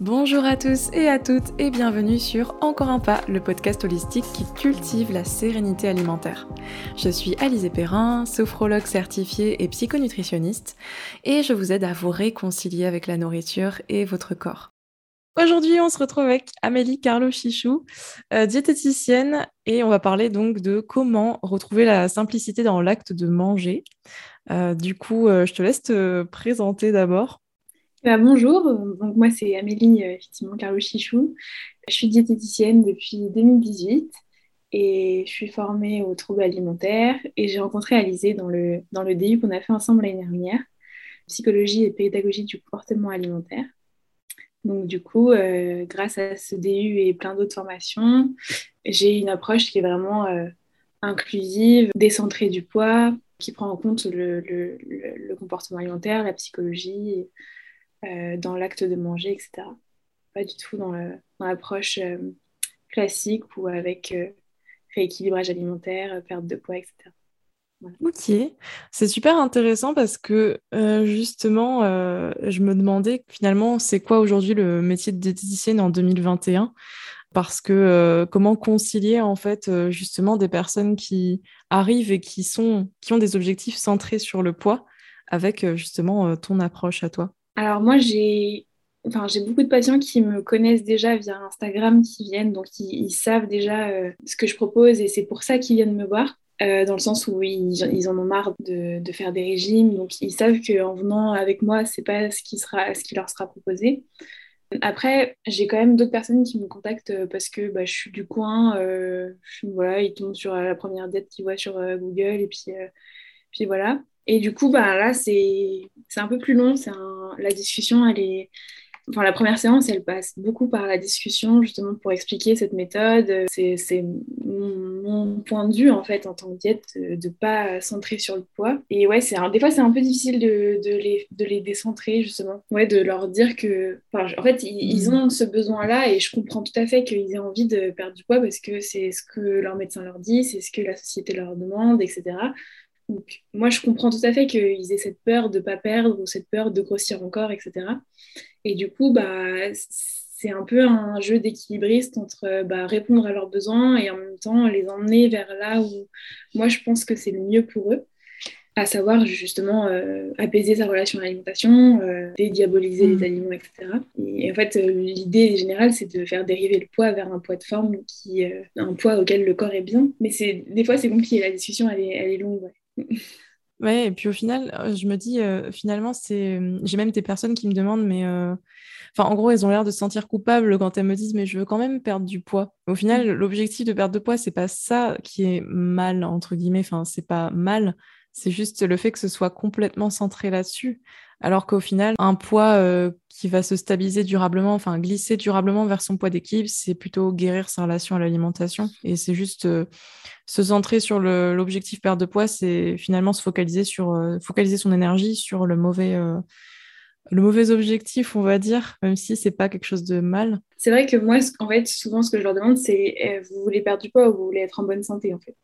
Bonjour à tous et à toutes et bienvenue sur Encore un pas, le podcast holistique qui cultive la sérénité alimentaire. Je suis Alizé Perrin, sophrologue certifiée et psychonutritionniste et je vous aide à vous réconcilier avec la nourriture et votre corps. Aujourd'hui, on se retrouve avec Amélie Carlo Chichou, euh, diététicienne, et on va parler donc de comment retrouver la simplicité dans l'acte de manger. Euh, du coup, euh, je te laisse te présenter d'abord. Bah, bonjour, donc moi c'est Amélie euh, effectivement Carlo Chichou. Je suis diététicienne depuis 2018 et je suis formée aux troubles alimentaires et j'ai rencontré Alizé dans le, dans le DU qu'on a fait ensemble l'année dernière, psychologie et pédagogie du comportement alimentaire. Donc du coup, euh, grâce à ce DU et plein d'autres formations, j'ai une approche qui est vraiment euh, inclusive, décentrée du poids, qui prend en compte le, le comportement alimentaire, la psychologie. Euh, dans l'acte de manger, etc. Pas du tout dans l'approche euh, classique ou avec euh, rééquilibrage alimentaire, perte de poids, etc. Ok, c'est super intéressant parce que justement, je me demandais finalement c'est quoi aujourd'hui le métier de diététicienne en 2021 parce que comment concilier en fait justement des personnes qui arrivent et qui sont qui ont des objectifs centrés sur le poids avec justement ton approche à toi? Alors moi, j'ai enfin, beaucoup de patients qui me connaissent déjà via Instagram, qui viennent, donc ils, savent déjà euh, ce que je propose et c'est pour ça qu'ils viennent me voir. Euh, dans le sens où ils, en ont marre de, faire des régimes, donc ils savent qu'en venant avec moi, c'est pas ce qui, sera, ce qui leur sera proposé. Après, j'ai quand même d'autres personnes qui me contactent parce que bah, je suis du coin, euh, voilà, ils tombent sur la première dette qu'ils voient sur Google et puis, puis voilà. Et du coup, bah, là, c'est un peu plus long. Un... La discussion, elle est. Enfin, la première séance, elle passe beaucoup par la discussion, justement, pour expliquer cette méthode. C'est mon, point de vue, en fait, en tant que diète, de ne pas centrer sur le poids. Et ouais, un... des fois, c'est un peu difficile de, de, les, de les décentrer, justement. Ouais, de leur dire que. Enfin, en fait, ils, mmh. ont ce besoin-là et je comprends tout à fait qu'ils aient envie de perdre du poids parce que c'est ce que leur médecin leur dit, c'est ce que la société leur demande, etc. Donc, moi, je comprends tout à fait qu'ils aient cette peur de ne pas perdre ou cette peur de grossir encore, etc. Et du coup, bah, c'est un peu un jeu d'équilibriste entre bah, répondre à leurs besoins et en même temps les emmener vers là où moi, je pense que c'est le mieux pour eux, à savoir justement euh, apaiser sa relation à l'alimentation, euh, dédiaboliser les mmh. aliments, etc. Et, en fait, euh, l'idée générale, c'est de faire dériver le poids vers un poids de forme qui, un poids auquel le corps est bien. Mais c'est des fois, c'est compliqué. La discussion, elle est, elle est longue. Ouais. Ouais, et puis au final, euh, je me dis, euh, finalement, c'est. J'ai même des personnes qui me demandent, mais. Euh, enfin, en gros, elles ont l'air de se sentir coupables quand elles me disent, mais je veux quand même perdre du poids. Au final, mmh. l'objectif de perdre de poids, c'est pas ça qui est mal, entre guillemets. Enfin, c'est pas mal. C'est juste le fait que ce soit complètement centré là-dessus. Alors qu'au final, un poids qui va se stabiliser durablement, enfin glisser durablement vers son poids d'équilibre, c'est plutôt guérir sa relation à l'alimentation. Et c'est juste se centrer sur l'objectif perte de poids, c'est finalement se focaliser sur euh, focaliser son énergie sur le mauvais euh, le mauvais objectif, on va dire, même si c'est pas quelque chose de mal. C'est vrai que moi, en fait, souvent, ce que je leur demande, c'est eh, vous voulez perdre du poids ou vous voulez être en bonne santé, en fait.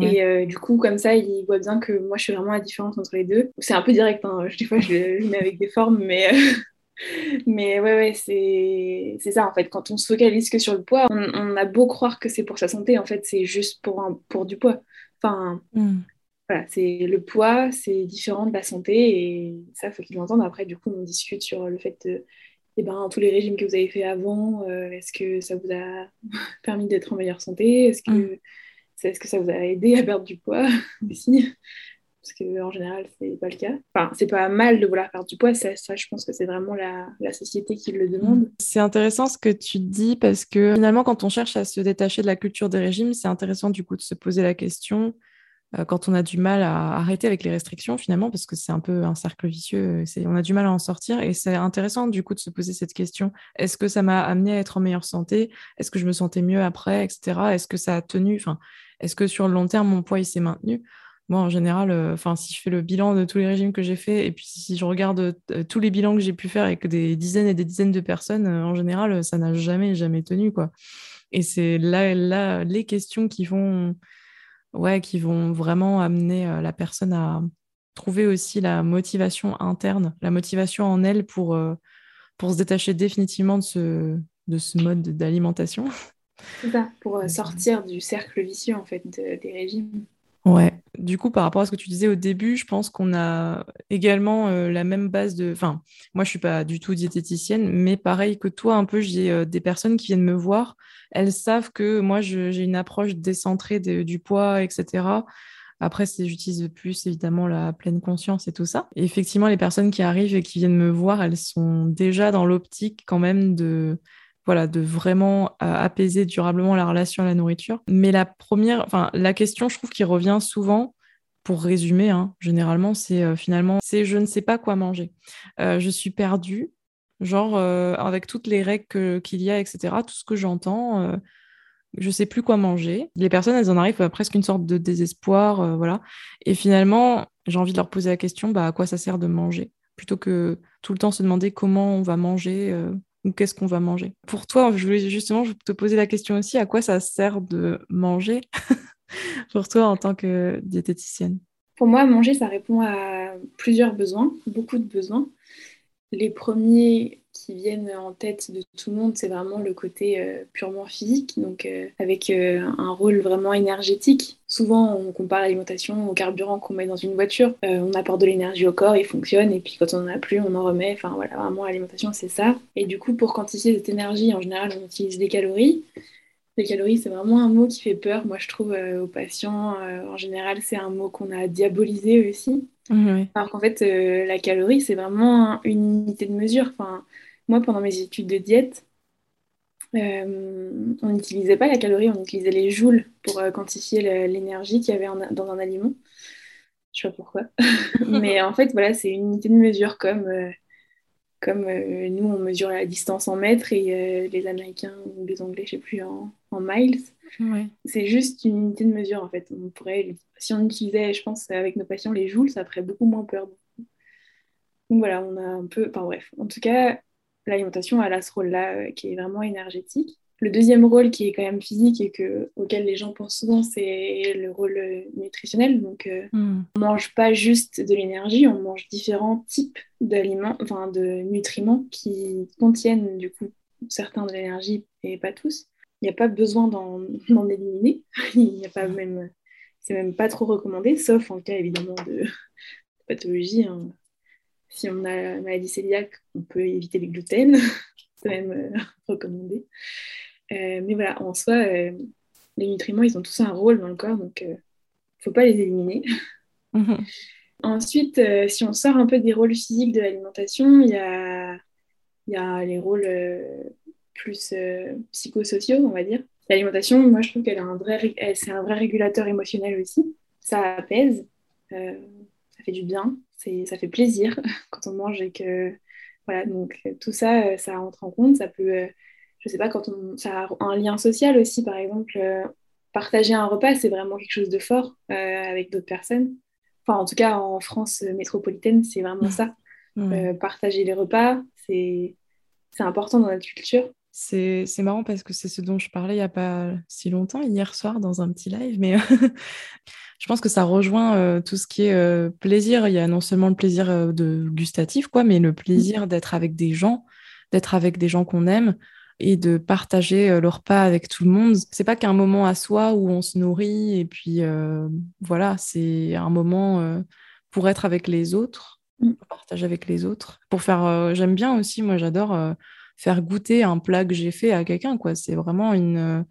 Et euh, du coup, comme ça, ils voient bien que moi, je suis vraiment la différence entre les deux. C'est un peu direct, hein. des fois, je le mets avec des formes, mais mais ouais, ouais c'est ça en fait. Quand on se focalise que sur le poids, on, a beau croire que c'est pour sa santé, en fait, c'est juste pour, un, pour du poids. Enfin, hmm. voilà, c'est le poids, c'est différent de la santé et ça, faut qu'ils l'entendent. Après, du coup, on discute sur le fait de. Eh ben, tous les régimes que vous avez fait avant, euh, est-ce que ça vous a permis d'être en meilleure santé? Est-ce que, hmm. Est -ce que ça vous a aidé à perdre du poids aussi parce qu'en général, c'est pas le cas. Enfin, c'est pas mal de vouloir perdre du poids, ça, je pense que c'est vraiment la, société qui le demande. C'est intéressant ce que tu dis parce que finalement, quand on cherche à se détacher de la culture des régimes, c'est intéressant du coup de se poser la question euh, quand on a du mal à arrêter avec les restrictions finalement, parce que c'est un peu un cercle vicieux, on a du mal à en sortir et c'est intéressant du coup de se poser cette question. Est-ce que ça m'a amené à être en meilleure santé? Est-ce que je me sentais mieux après, etc. Est-ce que ça a tenu? Enfin, est-ce que sur le long terme mon poids s'est maintenu? Moi, en général, euh, si je fais le bilan de tous les régimes que j'ai fait, et puis si je regarde euh, tous les bilans que j'ai pu faire avec des dizaines et des dizaines de personnes, euh, en général, ça n'a jamais, tenu, quoi. Et c'est là, là, les questions qui vont, qui vont vraiment amener la personne à trouver aussi la motivation interne, la motivation en elle pour, se détacher définitivement de ce mode d'alimentation. C'est ça, pour euh, sortir du cercle vicieux en fait des régimes. Ouais, du coup, par rapport à ce que tu disais au début, je pense qu'on a également euh, la même base de. Enfin, moi, je suis pas du tout diététicienne, mais pareil que toi, un peu, j'ai euh, des personnes qui viennent me voir. Elles savent que moi, j'ai une approche décentrée du poids, etc. Après, j'utilise plus évidemment la pleine conscience et tout ça. Et effectivement, les personnes qui arrivent et qui viennent me voir, elles sont déjà dans l'optique quand même de voilà, de vraiment euh, apaiser durablement la relation à la nourriture. Mais la première, enfin, la question, je trouve, qui revient souvent, pour résumer, hein, généralement, c'est euh, finalement, c'est je ne sais pas quoi manger. Euh, je suis perdue, genre avec toutes les règles qu'il y a, etc. Tout ce que j'entends, je sais plus quoi manger. Les personnes, elles en arrivent à presque une sorte de désespoir, voilà. Et finalement, j'ai envie de leur poser la question, bah, à quoi ça sert de manger, plutôt que tout le temps se demander comment on va manger ou qu'est-ce qu'on va manger. Pour toi, je voulais justement te poser la question aussi, à quoi ça sert de manger pour toi en tant que diététicienne? Pour moi, manger, ça répond à plusieurs besoins, beaucoup de besoins. Les premiers qui viennent en tête de tout le monde, c'est vraiment le côté euh, purement physique, donc euh, avec euh, un rôle vraiment énergétique. Souvent, on compare l'alimentation au carburant qu'on met dans une voiture. on apporte de l'énergie au corps, il fonctionne, et puis quand on n'en a plus, on en remet. Enfin voilà, vraiment, l'alimentation, c'est ça. Et du coup, pour quantifier cette énergie, en général, on utilise des calories. Les calories, c'est vraiment un mot qui fait peur, moi je trouve, aux patients. en général, c'est un mot qu'on a diabolisé aussi. Alors qu'en fait, la calorie, c'est vraiment une unité de mesure. Enfin, moi, pendant mes études de diète, euh, on n'utilisait pas la calorie, on utilisait les joules pour euh, quantifier l'énergie qu'il y avait dans un aliment. Je sais pas pourquoi. Mais en fait, voilà, c'est une unité de mesure comme, euh, comme nous, on mesure la distance en mètres et les Américains ou les Anglais, je sais plus, en, miles. C'est juste une unité de mesure, en fait. On pourrait, si on utilisait, je pense, avec nos patients, les joules, ça ferait beaucoup moins peur. Donc voilà, on a un peu... Enfin bref, en tout cas, l'alimentation, a ce rôle-là euh, qui est vraiment énergétique. Le deuxième rôle qui est quand même physique et que, auquel les gens pensent souvent, c'est le rôle euh, nutritionnel. Donc, euh, hmm. on ne mange pas juste de l'énergie, on mange différents types d'aliments, enfin de nutriments qui contiennent du coup certains de l'énergie et pas tous. Il n'y a pas besoin d'en éliminer. Il n'y a pas même, c'est même pas trop recommandé, sauf en cas évidemment de pathologie. Hein si on a la maladie cœliaque, on peut éviter les gluten, c'est même euh, recommandé. Euh, mais voilà, en soi, euh, les nutriments, ils ont tous un rôle dans le corps, donc il ne faut pas les éliminer. Mhm. Ensuite, si on sort un peu des rôles physiques de l'alimentation, il y a, y a, les rôles plus psychosociaux, on va dire. L'alimentation, moi, je trouve qu'elle un vrai, c'est un vrai régulateur émotionnel aussi. Ça apaise, ça fait du bien, ça fait plaisir quand on mange et que voilà donc tout ça euh, ça rentre en compte. Ça peut euh, je sais pas quand on ça a un lien social aussi par exemple euh, partager un repas c'est vraiment quelque chose de fort avec d'autres personnes. Enfin en tout cas en France métropolitaine c'est vraiment ça. Partager les repas c'est c'est important dans notre culture c'est marrant parce que c'est ce dont je parlais il n'y a pas si longtemps, hier soir, dans un petit live, mais je pense que ça rejoint euh, tout ce qui est euh, plaisir. Il y a non seulement le plaisir euh, de gustatif, quoi, mais le plaisir d'être avec des gens, d'être avec des gens qu'on aime et de partager le repas avec tout le monde. C'est pas qu'un moment à soi où on se nourrit et puis voilà, c'est un moment pour être avec les autres, mm. partager avec les autres. Pour faire, j'aime bien aussi, moi j'adore faire goûter un plat que j'ai fait à quelqu'un, quoi. C'est vraiment une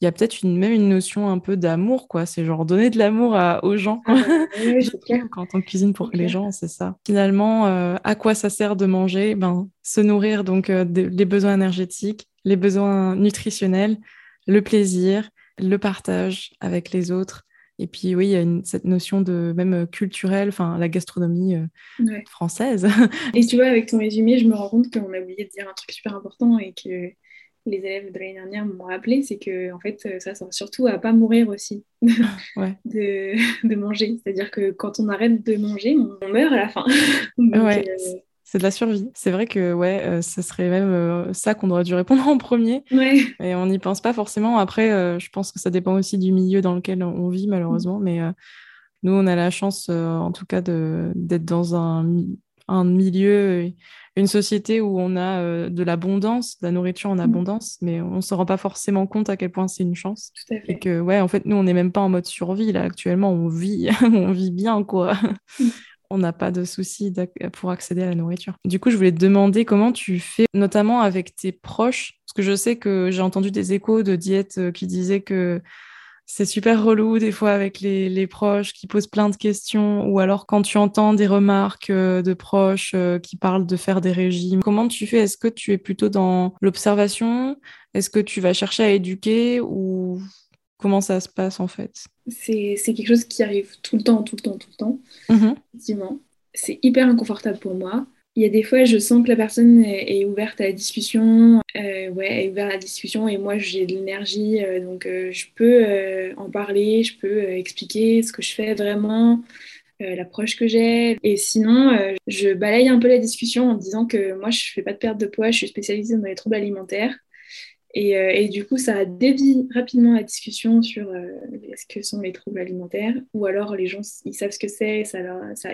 il y a peut-être une, même une notion un peu d'amour, quoi. C'est genre donner de l'amour aux gens. Ah, Quand on cuisine pour les gens, c'est ça. Finalement, euh, à quoi ça sert de manger? Ben, Se nourrir, donc euh, les besoins énergétiques, les besoins nutritionnels, le plaisir, le partage avec les autres. Et puis oui, il y a cette notion de même culturelle, enfin la gastronomie euh, française. Et tu vois, avec ton résumé, je me rends compte qu'on a oublié de dire un truc super important et que les élèves de l'année dernière m'ont rappelé, c'est que en fait, ça sert surtout à pas mourir aussi de, de, manger. C'est-à-dire que quand on arrête de manger, on meurt à la fin. ouais. Euh, c'est de la survie. C'est vrai que ouais, euh, ce serait même euh, ça qu'on aurait dû répondre en premier. Ouais. Et on n'y pense pas forcément. Après, je pense que ça dépend aussi du milieu dans lequel on vit, malheureusement. Mais nous, on a la chance, en tout cas, d'être dans un, un milieu, une société où on a euh, de l'abondance, de la nourriture en mm. abondance, mais on ne se rend pas forcément compte à quel point c'est une chance. Tout à fait. Et que, ouais, en fait, nous, on n'est même pas en mode survie, là, actuellement, on vit, on vit bien, quoi. Mm. On n'a pas de soucis pour accéder à la nourriture. Du coup, je voulais te demander comment tu fais, notamment avec tes proches, parce que je sais que j'ai entendu des échos de diètes euh, qui disaient que c'est super relou des fois avec les, proches qui posent plein de questions ou alors quand tu entends des remarques euh, de proches euh, qui parlent de faire des régimes. Comment tu fais? Est-ce que tu es plutôt dans l'observation? Est-ce que tu vas chercher à éduquer ou comment ça se passe en fait C'est quelque chose qui arrive tout le temps, tout le temps, tout le temps. Effectivement. C'est hyper inconfortable pour moi. Il y a des fois, je sens que la personne est, ouverte à la discussion, euh, ouais, est ouverte à la discussion et moi j'ai de l'énergie, euh, donc euh, je peux en parler, je peux expliquer ce que je fais vraiment, l'approche que j'ai. Et sinon, je balaye un peu la discussion en disant que moi je fais pas de perte de poids, je suis spécialisée dans les troubles alimentaires. Euh, et, du coup, ça dévie rapidement la discussion sur euh, ce que sont les troubles alimentaires, ou alors les gens, ils savent ce que c'est,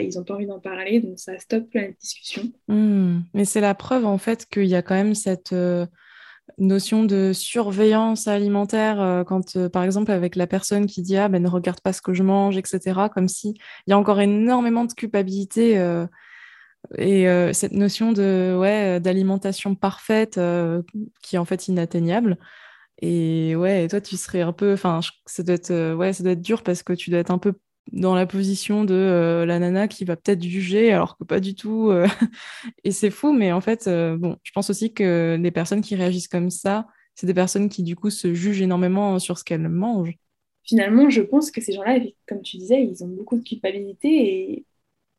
ils n'ont pas envie d'en parler, donc ça stoppe la discussion. Hmm. Mais c'est la preuve, en fait, qu'il y a quand même cette euh, notion de surveillance alimentaire, quand, par exemple, avec la personne qui dit « Ah, ben, ne regarde pas ce que je mange », etc., comme s'il y a encore énormément de culpabilité et euh, cette notion de ouais d'alimentation parfaite euh, qui est en fait inatteignable. Et ouais toi tu serais un peu enfin ça doit être euh, ouais ça doit être dur parce que tu dois être un peu dans la position de la nana qui va peut-être juger alors que pas du tout et c'est fou mais en fait bon je pense aussi que les personnes qui réagissent comme ça c'est des personnes qui du coup se jugent énormément sur ce qu'elles mangent. Finalement je pense que ces gens-là comme tu disais ils ont beaucoup de culpabilité et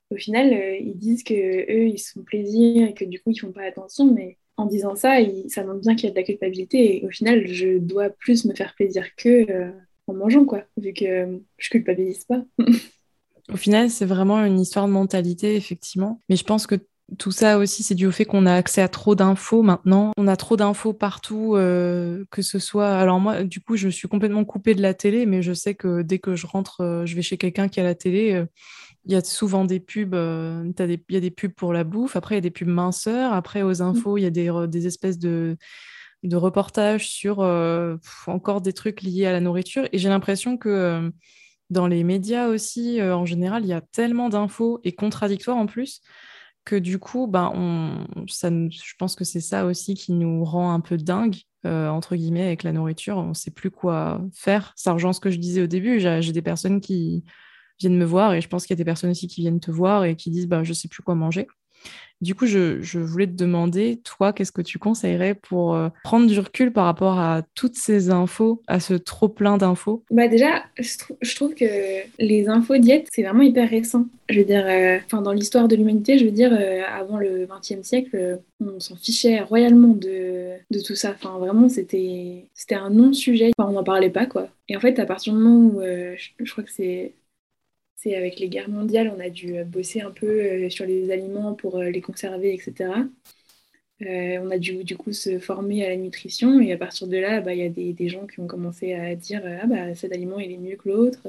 au final, euh, ils disent que eux, ils se font plaisir et que du coup, ils font pas attention, mais en disant ça, ça montre bien qu'il y a de la culpabilité. Et au final, je dois plus me faire plaisir qu'eux euh, en mangeant, quoi, vu que je culpabilise pas. au final, c'est vraiment une histoire de mentalité, effectivement. Mais je pense que tout ça aussi, c'est dû au fait qu'on a accès à trop d'infos maintenant. On a trop d'infos partout, euh, que ce soit. Alors moi, du coup, je suis complètement coupée de la télé, mais je sais que dès que je rentre, je vais chez quelqu'un qui a la télé il y a souvent des pubs, euh, il y a des pubs pour la bouffe, après il y a des pubs minceurs, après aux mmh. infos, il y a des, des espèces de, de reportages sur euh, encore des trucs liés à la nourriture. Et j'ai l'impression que euh, dans les médias aussi, en général, il y a tellement d'infos et contradictoires en plus que du coup, ben, on, ça, je pense que c'est ça aussi qui nous rend un peu dingue, entre guillemets, avec la nourriture. On ne sait plus quoi faire. Ça rejoint ce que je disais au début. J'ai des personnes qui viennent me voir et je pense qu'il y a des personnes aussi qui viennent te voir et qui disent bah, je sais plus quoi manger. Du coup, je, je voulais te demander, toi, qu'est-ce que tu conseillerais pour euh, prendre du recul par rapport à toutes ces infos, à ce trop plein d'infos? Bah déjà, je, trouve que les infos diètes, c'est vraiment hyper récent. Je veux dire, euh, dans l'histoire de l'humanité, je veux dire, euh, avant le XXe siècle, on s'en fichait royalement de, de tout ça. Enfin, vraiment, c'était un non-sujet. Enfin, on n'en parlait pas, quoi. Et en fait, à partir du moment où, je crois que c'est c'est avec les guerres mondiales, on a dû euh, bosser un peu euh, sur les aliments pour euh, les conserver, etc. on a dû du coup se former à la nutrition et à partir de là, bah, il y a des, gens qui ont commencé à dire ah bah cet aliment il est mieux que l'autre.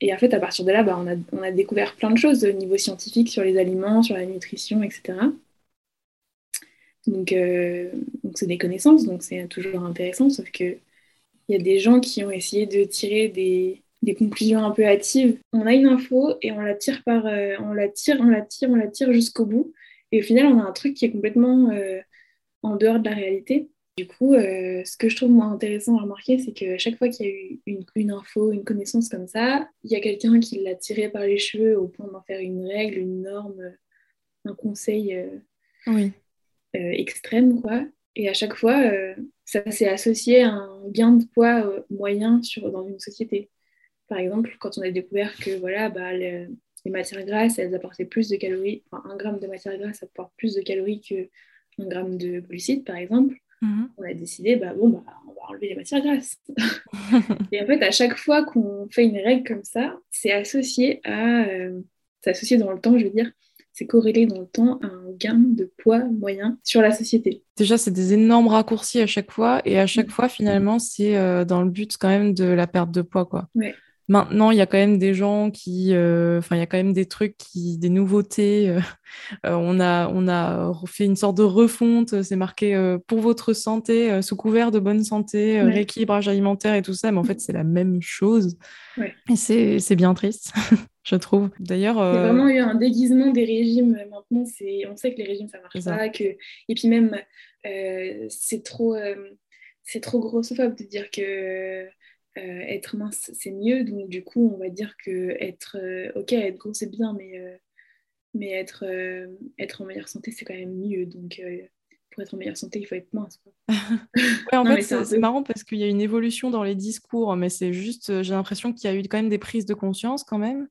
Et en fait, à partir de là, bah, on, a, découvert plein de choses au niveau scientifique sur les aliments, sur la nutrition, etc. Donc, donc c'est des connaissances, donc c'est toujours intéressant, sauf que il y a des gens qui ont essayé de tirer des, des conclusions un peu hâtives. On a une info et on la tire par, euh, on la tire, on la tire, on la tire jusqu'au bout. Et au final, on a un truc qui est complètement euh, en dehors de la réalité. Du coup, euh, ce que je trouve moi intéressant à remarquer, c'est qu'à chaque fois qu'il y a eu une, une, info, une connaissance comme ça, il y a quelqu'un qui l'a tiré par les cheveux au point d'en faire une règle, une norme, un conseil oui. extrême, quoi. Et à chaque fois, ça s'est associé à un gain de poids moyen sur, dans une société. Par exemple, quand on a découvert que voilà, bah, les, matières grasses, elles apportaient plus de calories, enfin, un gramme de matière grasse apporte plus de calories qu'un gramme de glucides, par exemple, mhm. on a décidé, bah, bon, bah, on va enlever les matières grasses. et en fait, à chaque fois qu'on fait une règle comme ça, c'est associé à. Euh, c'est associé dans le temps, je veux dire, c'est corrélé dans le temps à un gain de poids moyen sur la société. Déjà, c'est des énormes raccourcis à chaque fois, et à chaque mm. fois, finalement, c'est euh, dans le but quand même de la perte de poids, quoi. Ouais. Maintenant, il y a quand même des gens qui, euh, enfin, il y a quand même des trucs qui, des nouveautés. Euh, euh, on a, on a fait une sorte de refonte. C'est marqué pour votre santé, sous couvert de bonne santé, rééquilibrage alimentaire et tout ça. Mais en fait, c'est la même chose. Et c'est bien triste. je trouve. D'ailleurs, il y a vraiment eu un déguisement des régimes. Maintenant, c'est, on sait que les régimes ça marche pas, que et puis même c'est trop, c'est trop grossophobe de dire que euh, être mince, c'est mieux. Donc, du coup, on va dire que être, euh, ok, être gros, c'est bien, mais, euh, mais être, être en meilleure santé, c'est quand même mieux. Donc, pour être en meilleure santé, il faut être mince. en fait, c'est marrant parce qu'il y a une évolution dans les discours, mais c'est juste, j'ai l'impression qu'il y a eu quand même des prises de conscience quand même.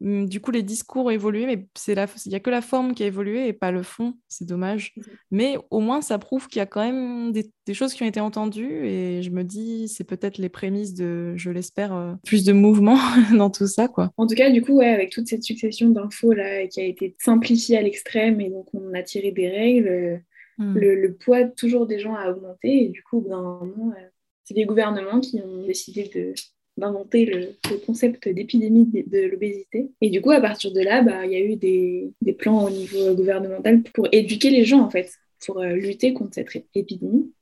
Mmh, du coup, les discours ont évolué, mais il n'y a que la forme qui a évolué et pas le fond. C'est dommage. Mais au moins, ça prouve qu'il y a quand même des, choses qui ont été entendues. Et je me dis, c'est peut-être les prémices de, je l'espère, euh, plus de mouvement dans tout ça. quoi. En tout cas, du coup, ouais, avec toute cette succession d'infos là, qui a été simplifiée à l'extrême, et donc on a tiré des règles, euh, mmh. le, poids toujours des gens a augmenté. Et du coup, d'un moment, euh, c'est les gouvernements qui ont décidé de d'inventer le, concept d'épidémie de, l'obésité. Et du coup, à partir de là, bah, il y a eu des, plans au niveau gouvernemental pour éduquer les gens, en fait, pour euh, lutter contre cette épidémie.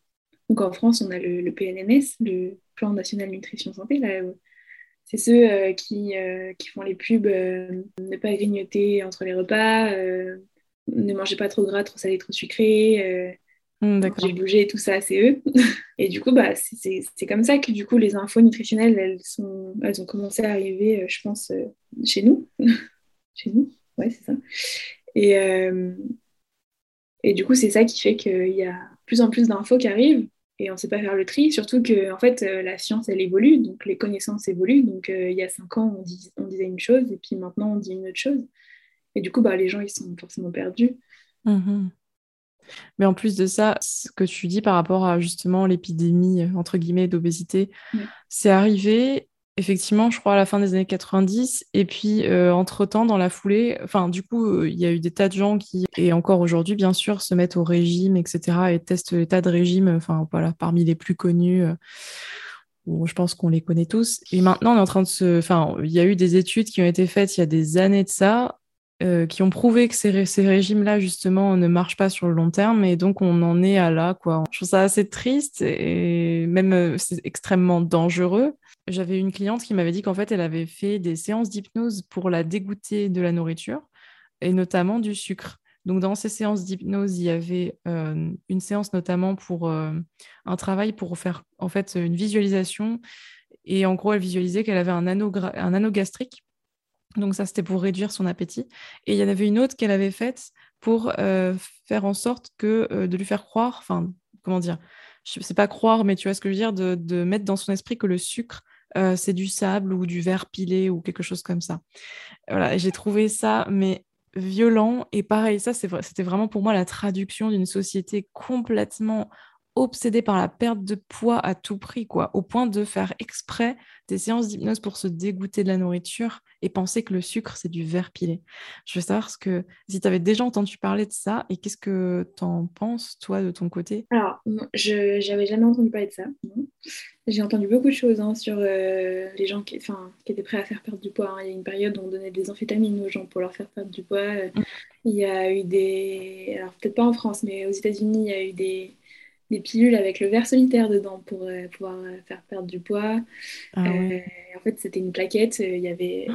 Donc en France, on a le, PNNS, le Plan National Nutrition Santé, c'est ceux euh, qui, euh, qui, font les pubs ne pas grignoter entre les repas, ne mangez pas trop gras, trop salé, trop sucré, Mmh, j'ai bougé tout ça, c'est eux. Et du coup, bah, c'est comme ça que du coup, les infos nutritionnelles, elles, sont, elles ont commencé à arriver, euh, je pense, euh, chez nous. chez nous, ouais, c'est ça. Et, euh, et du coup, c'est ça qui fait qu'il y a plus en plus d'infos qui arrivent et on ne sait pas faire le tri, surtout que en fait, la science, elle évolue, donc les connaissances évoluent. Donc, il y a cinq ans, on, on, disait une chose, et puis maintenant, on dit une autre chose. Et du coup, bah, les gens, ils sont forcément perdus. Mmh mais en plus de ça, ce que tu dis par rapport à justement l'épidémie, euh, entre guillemets, d'obésité, c'est arrivé effectivement, je crois, à la fin des années 90. Et puis, euh, entre-temps, dans la foulée, enfin, du coup, euh, il y a eu des tas de gens qui, et encore aujourd'hui, bien sûr, se mettent au régime, etc., et testent les tas de régimes, enfin, voilà, parmi les plus connus. je pense qu'on les connaît tous. Et maintenant, on est en train de se. Enfin, il y a eu des études qui ont été faites il y a des années de ça, euh, qui ont prouvé que ces, régimes-là, justement, ne marchent pas sur le long terme. Et donc, on en est à là, quoi. Je trouve ça assez triste et même euh, c'est extrêmement dangereux. J'avais une cliente qui m'avait dit qu'en fait, elle avait fait des séances d'hypnose pour la dégoûter de la nourriture et notamment du sucre. Donc, dans ces séances d'hypnose, il y avait euh, une séance notamment pour un travail pour faire en fait une visualisation. Et en gros, elle visualisait qu'elle avait un anneau, un anneau gastrique donc ça, c'était pour réduire son appétit. Et il y en avait une autre qu'elle avait faite pour euh, faire en sorte que euh, de lui faire croire, enfin, comment dire, je sais pas croire, mais tu vois ce que je veux dire, de, mettre dans son esprit que le sucre, euh, c'est du sable ou du verre pilé ou quelque chose comme ça. Voilà, j'ai trouvé ça, mais violent. Et pareil, ça, c'était vraiment pour moi la traduction d'une société complètement obsédée par la perte de poids à tout prix, quoi, au point de faire exprès des séances d'hypnose pour se dégoûter de la nourriture et penser que le sucre, c'est du verre pilé. Je veux savoir ce que, si tu avais déjà entendu parler de ça et qu'est-ce que tu en penses, toi, de ton côté? Alors, je n'avais jamais entendu parler de ça. J'ai entendu beaucoup de choses hein, sur euh, les gens qui, qui étaient prêts à faire perdre du poids. Hein. Il y a une période où on donnait des amphétamines aux gens pour leur faire perdre du poids. Mm. Il y a eu des... Alors, peut-être pas en France, mais aux États-Unis, il y a eu des des pilules avec le verre solitaire dedans pour euh, pouvoir euh, faire perdre du poids. Ah euh, en fait, c'était une plaquette. Il y avait,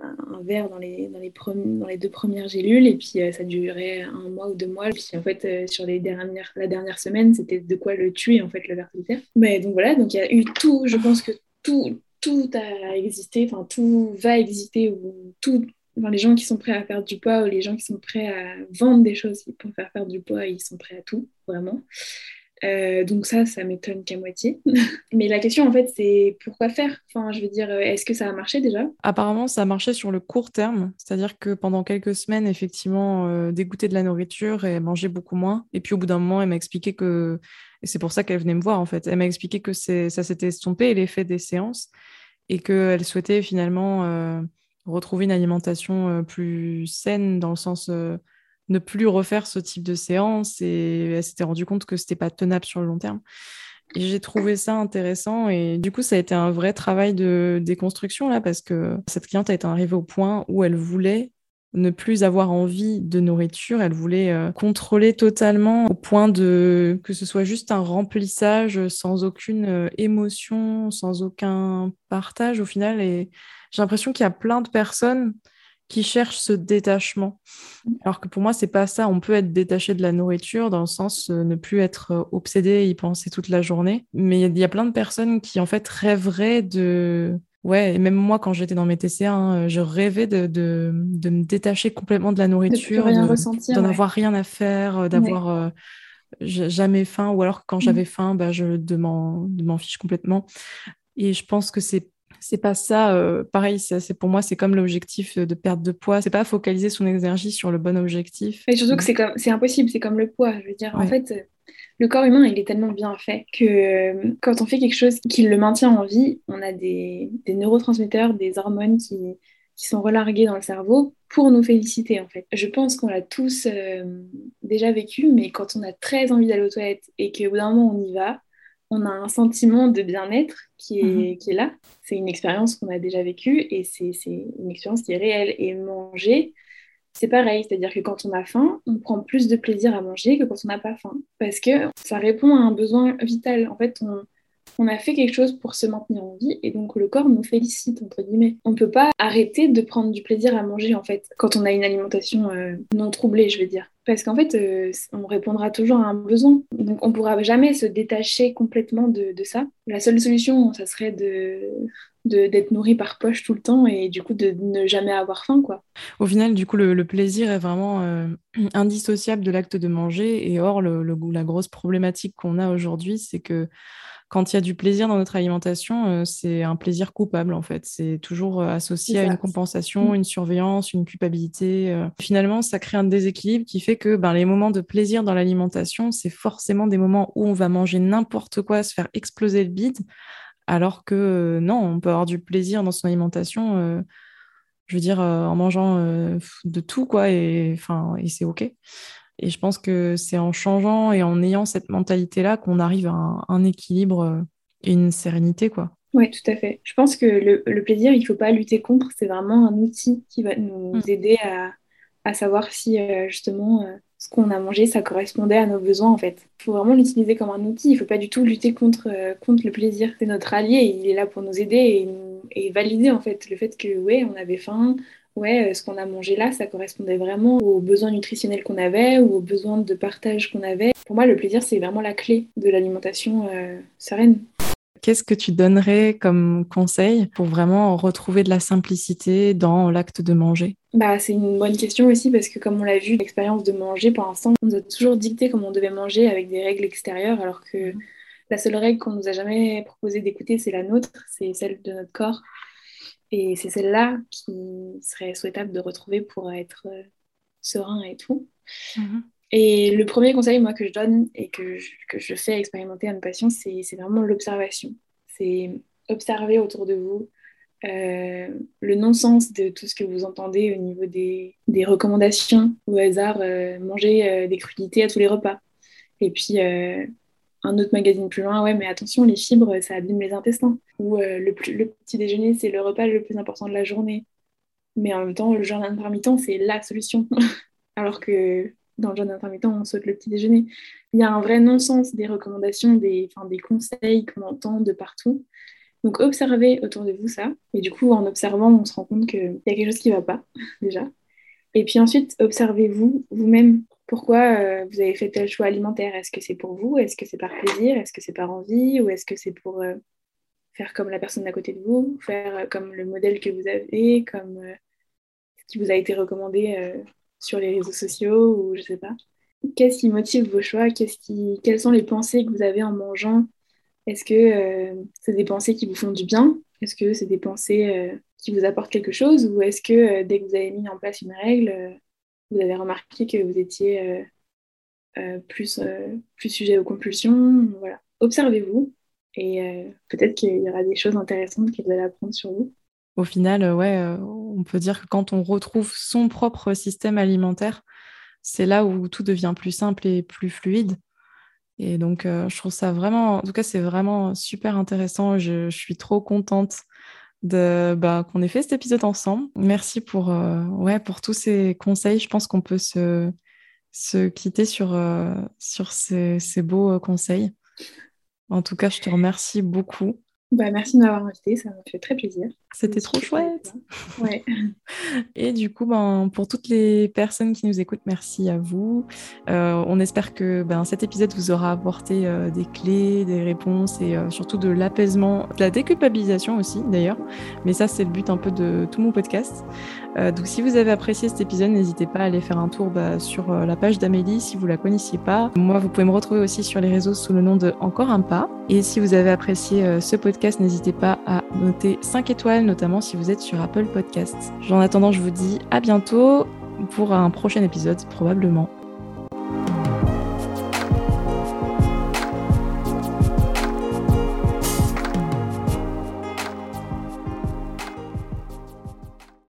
un, verre dans les, dans, les dans les deux premières gélules et puis ça durait un mois ou deux mois. Puis en fait, sur les dernières, la dernière semaine, c'était de quoi le tuer, en fait, le verre solitaire. Mais donc voilà, donc il y a eu tout. Je pense que tout, tout a existé, enfin tout va exister ou tout les gens qui sont prêts à perdre du poids ou les gens qui sont prêts à vendre des choses pour faire perdre du poids, ils sont prêts à tout, vraiment. Euh, donc ça, ça m'étonne qu'à moitié. Mais la question, en fait, c'est pourquoi faire? Enfin, je veux dire, est-ce que ça a marché déjà? Apparemment, ça a marché sur le court terme. C'est-à-dire que pendant quelques semaines, effectivement, euh, dégoûter de la nourriture et manger beaucoup moins. Et puis au bout d'un moment, elle m'a expliqué que... Et c'est pour ça qu'elle venait me voir, en fait. Elle m'a expliqué que ça s'était estompé, l'effet des séances, et qu'elle souhaitait finalement euh, retrouver une alimentation plus saine dans le sens ne plus refaire ce type de séance et elle s'était rendue compte que c'était pas tenable sur le long terme. j'ai trouvé ça intéressant et du coup, ça a été un vrai travail de déconstruction là parce que cette cliente a été arrivée au point où elle voulait ne plus avoir envie de nourriture, elle voulait euh, contrôler totalement au point de que ce soit juste un remplissage sans aucune euh, émotion, sans aucun partage au final. Et j'ai l'impression qu'il y a plein de personnes qui cherchent ce détachement. Alors que pour moi, c'est pas ça. On peut être détaché de la nourriture dans le sens euh, ne plus être obsédé et y penser toute la journée. Mais il y a plein de personnes qui en fait rêveraient de Ouais, et même moi, quand j'étais dans mes TCA, hein, je rêvais de, de, de, me détacher complètement de la nourriture, d'en avoir rien à faire, euh, d'avoir euh, jamais faim, ou alors quand mmh. j'avais faim, bah, je de m'en fiche complètement. Et je pense que c'est c'est pas ça. Euh, pareil, c'est pour moi, c'est comme l'objectif de perte de poids. C'est pas focaliser son énergie sur le bon objectif. Et surtout que c'est comme c'est impossible. C'est comme le poids. Je veux dire, en fait, le corps humain, il est tellement bien fait que euh, quand on fait quelque chose qui le maintient en vie, on a des, neurotransmetteurs, des hormones qui, sont relarguées dans le cerveau pour nous féliciter en fait. Je pense qu'on l'a tous euh, déjà vécu, mais quand on a très envie d'aller aux toilettes et qu'au bout d'un moment on y va, on a un sentiment de bien-être qui est, mhm. qui est là. C'est une expérience qu'on a déjà vécue et c'est une expérience qui est réelle. Et manger, c'est pareil, c'est-à-dire que quand on a faim, on prend plus de plaisir à manger que quand on n'a pas faim, parce que ça répond à un besoin vital. En fait, on, on a fait quelque chose pour se maintenir en vie et donc le corps nous félicite entre guillemets. On ne peut pas arrêter de prendre du plaisir à manger en fait quand on a une alimentation euh, non troublée, je veux dire. Parce qu'en fait, euh, on répondra toujours à un besoin. Donc on ne pourra jamais se détacher complètement de, ça. La seule solution, ça serait de d'être nourri par poche tout le temps et du coup de ne jamais avoir faim quoi. Au final du coup le, plaisir est vraiment euh, indissociable de l'acte de manger et or la grosse problématique qu'on a aujourd'hui c'est que quand il y a du plaisir dans notre alimentation, euh, c'est un plaisir coupable en fait. C'est toujours euh, associé à une compensation, mm. une surveillance, une culpabilité. Euh. Finalement, ça crée un déséquilibre qui fait que ben, les moments de plaisir dans l'alimentation, c'est forcément des moments où on va manger n'importe quoi, se faire exploser le bide, alors que non, on peut avoir du plaisir dans son alimentation. je veux dire, en mangeant de tout, quoi, et, et c'est OK. Et je pense que c'est en changeant et en ayant cette mentalité-là qu'on arrive à un, équilibre euh, et une sérénité, quoi. Oui, tout à fait. Je pense que le, plaisir, il ne faut pas lutter contre. C'est vraiment un outil qui va nous mm. aider à, savoir si euh, justement euh, ce qu'on a mangé, ça correspondait à nos besoins en fait. Il faut vraiment l'utiliser comme un outil. Il ne faut pas du tout lutter contre, contre le plaisir. C'est notre allié. Il est là pour nous aider et, et valider en fait le fait que ouais, on avait faim, ouais, euh, ce qu'on a mangé là, ça correspondait vraiment aux besoins nutritionnels qu'on avait ou aux besoins de partage qu'on avait. Pour moi, le plaisir, c'est vraiment la clé de l'alimentation euh, sereine. Qu'est-ce que tu donnerais comme conseil pour vraiment retrouver de la simplicité dans l'acte de manger? Bah, C'est une bonne question aussi parce que comme on l'a vu, l'expérience de manger, pour l'instant, on nous a toujours dicté comment on devait manger avec des règles extérieures alors que la seule règle qu'on nous a jamais proposé d'écouter, c'est la nôtre, c'est celle de notre corps. Et c'est celle-là qui serait souhaitable de retrouver pour être euh, serein et tout. Mhm. Et le premier conseil, moi, que je donne et que je, que je fais expérimenter à mes patients, c'est vraiment l'observation. C'est observer autour de vous euh, le non-sens de tout ce que vous entendez au niveau des, des recommandations au hasard, euh, manger des crudités à tous les repas. Et puis, un autre magazine plus loin, ouais, mais attention, les fibres, ça abîme les intestins. Ou euh, le, petit déjeuner, c'est le repas le plus important de la journée. Mais en même temps, le jeûne intermittent, c'est la solution. Alors que dans le jeûne intermittent, on saute le petit déjeuner. Il y a un vrai non-sens des recommandations, des, des conseils qu'on entend de partout. Donc observez autour de vous ça. Et du coup, en observant, on se rend compte qu'il y a quelque chose qui ne va pas, déjà. Et puis ensuite, observez-vous vous-même pourquoi euh, vous avez fait tel choix alimentaire? Est-ce que c'est pour vous? Est-ce que c'est par plaisir? Est-ce que c'est par envie? Ou est-ce que c'est pour euh, faire comme la personne à côté de vous Faire euh, comme le modèle que vous avez Comme ce qui vous a été recommandé sur les réseaux sociaux Ou je sais pas? Qu'est-ce qui motive vos choix? Quelles sont les pensées que vous avez en mangeant? Est-ce que c'est des pensées qui vous font du bien? Est-ce que c'est des pensées qui vous apportent quelque chose? Ou est-ce que dès que vous avez mis en place une règle vous avez remarqué que vous étiez euh, euh, plus, euh, plus sujet aux compulsions. Voilà. Observez-vous et peut-être qu'il y aura des choses intéressantes que vous apprendre sur vous. Au final, ouais, on peut dire que quand on retrouve son propre système alimentaire, c'est là où tout devient plus simple et plus fluide. Et donc, je trouve ça vraiment, en tout cas, c'est vraiment super intéressant. Je, je suis trop contente de bah, qu'on ait fait cet épisode ensemble. Merci pour, ouais, pour tous ces conseils. Je pense qu'on peut se, se quitter sur, sur ces, ces beaux conseils. En tout cas, je te remercie beaucoup. Bah, merci de m'avoir invité, ça m'a fait très plaisir. C'était trop chouette. Ouais. Et du coup, ben, pour toutes les personnes qui nous écoutent, merci à vous. Euh, on espère que ben, cet épisode vous aura apporté euh, des clés, des réponses et euh, surtout de l'apaisement, de la déculpabilisation aussi d'ailleurs. Mais ça, c'est le but un peu de tout mon podcast. donc si vous avez apprécié cet épisode, n'hésitez pas à aller faire un tour bah, sur la page d'Amélie si vous la connaissiez pas. Moi, vous pouvez me retrouver aussi sur les réseaux sous le nom de Encore un pas. Et si vous avez apprécié ce n'hésitez pas à noter 5 étoiles notamment si vous êtes sur Apple Podcasts. En attendant, je vous dis à bientôt pour un prochain épisode, probablement.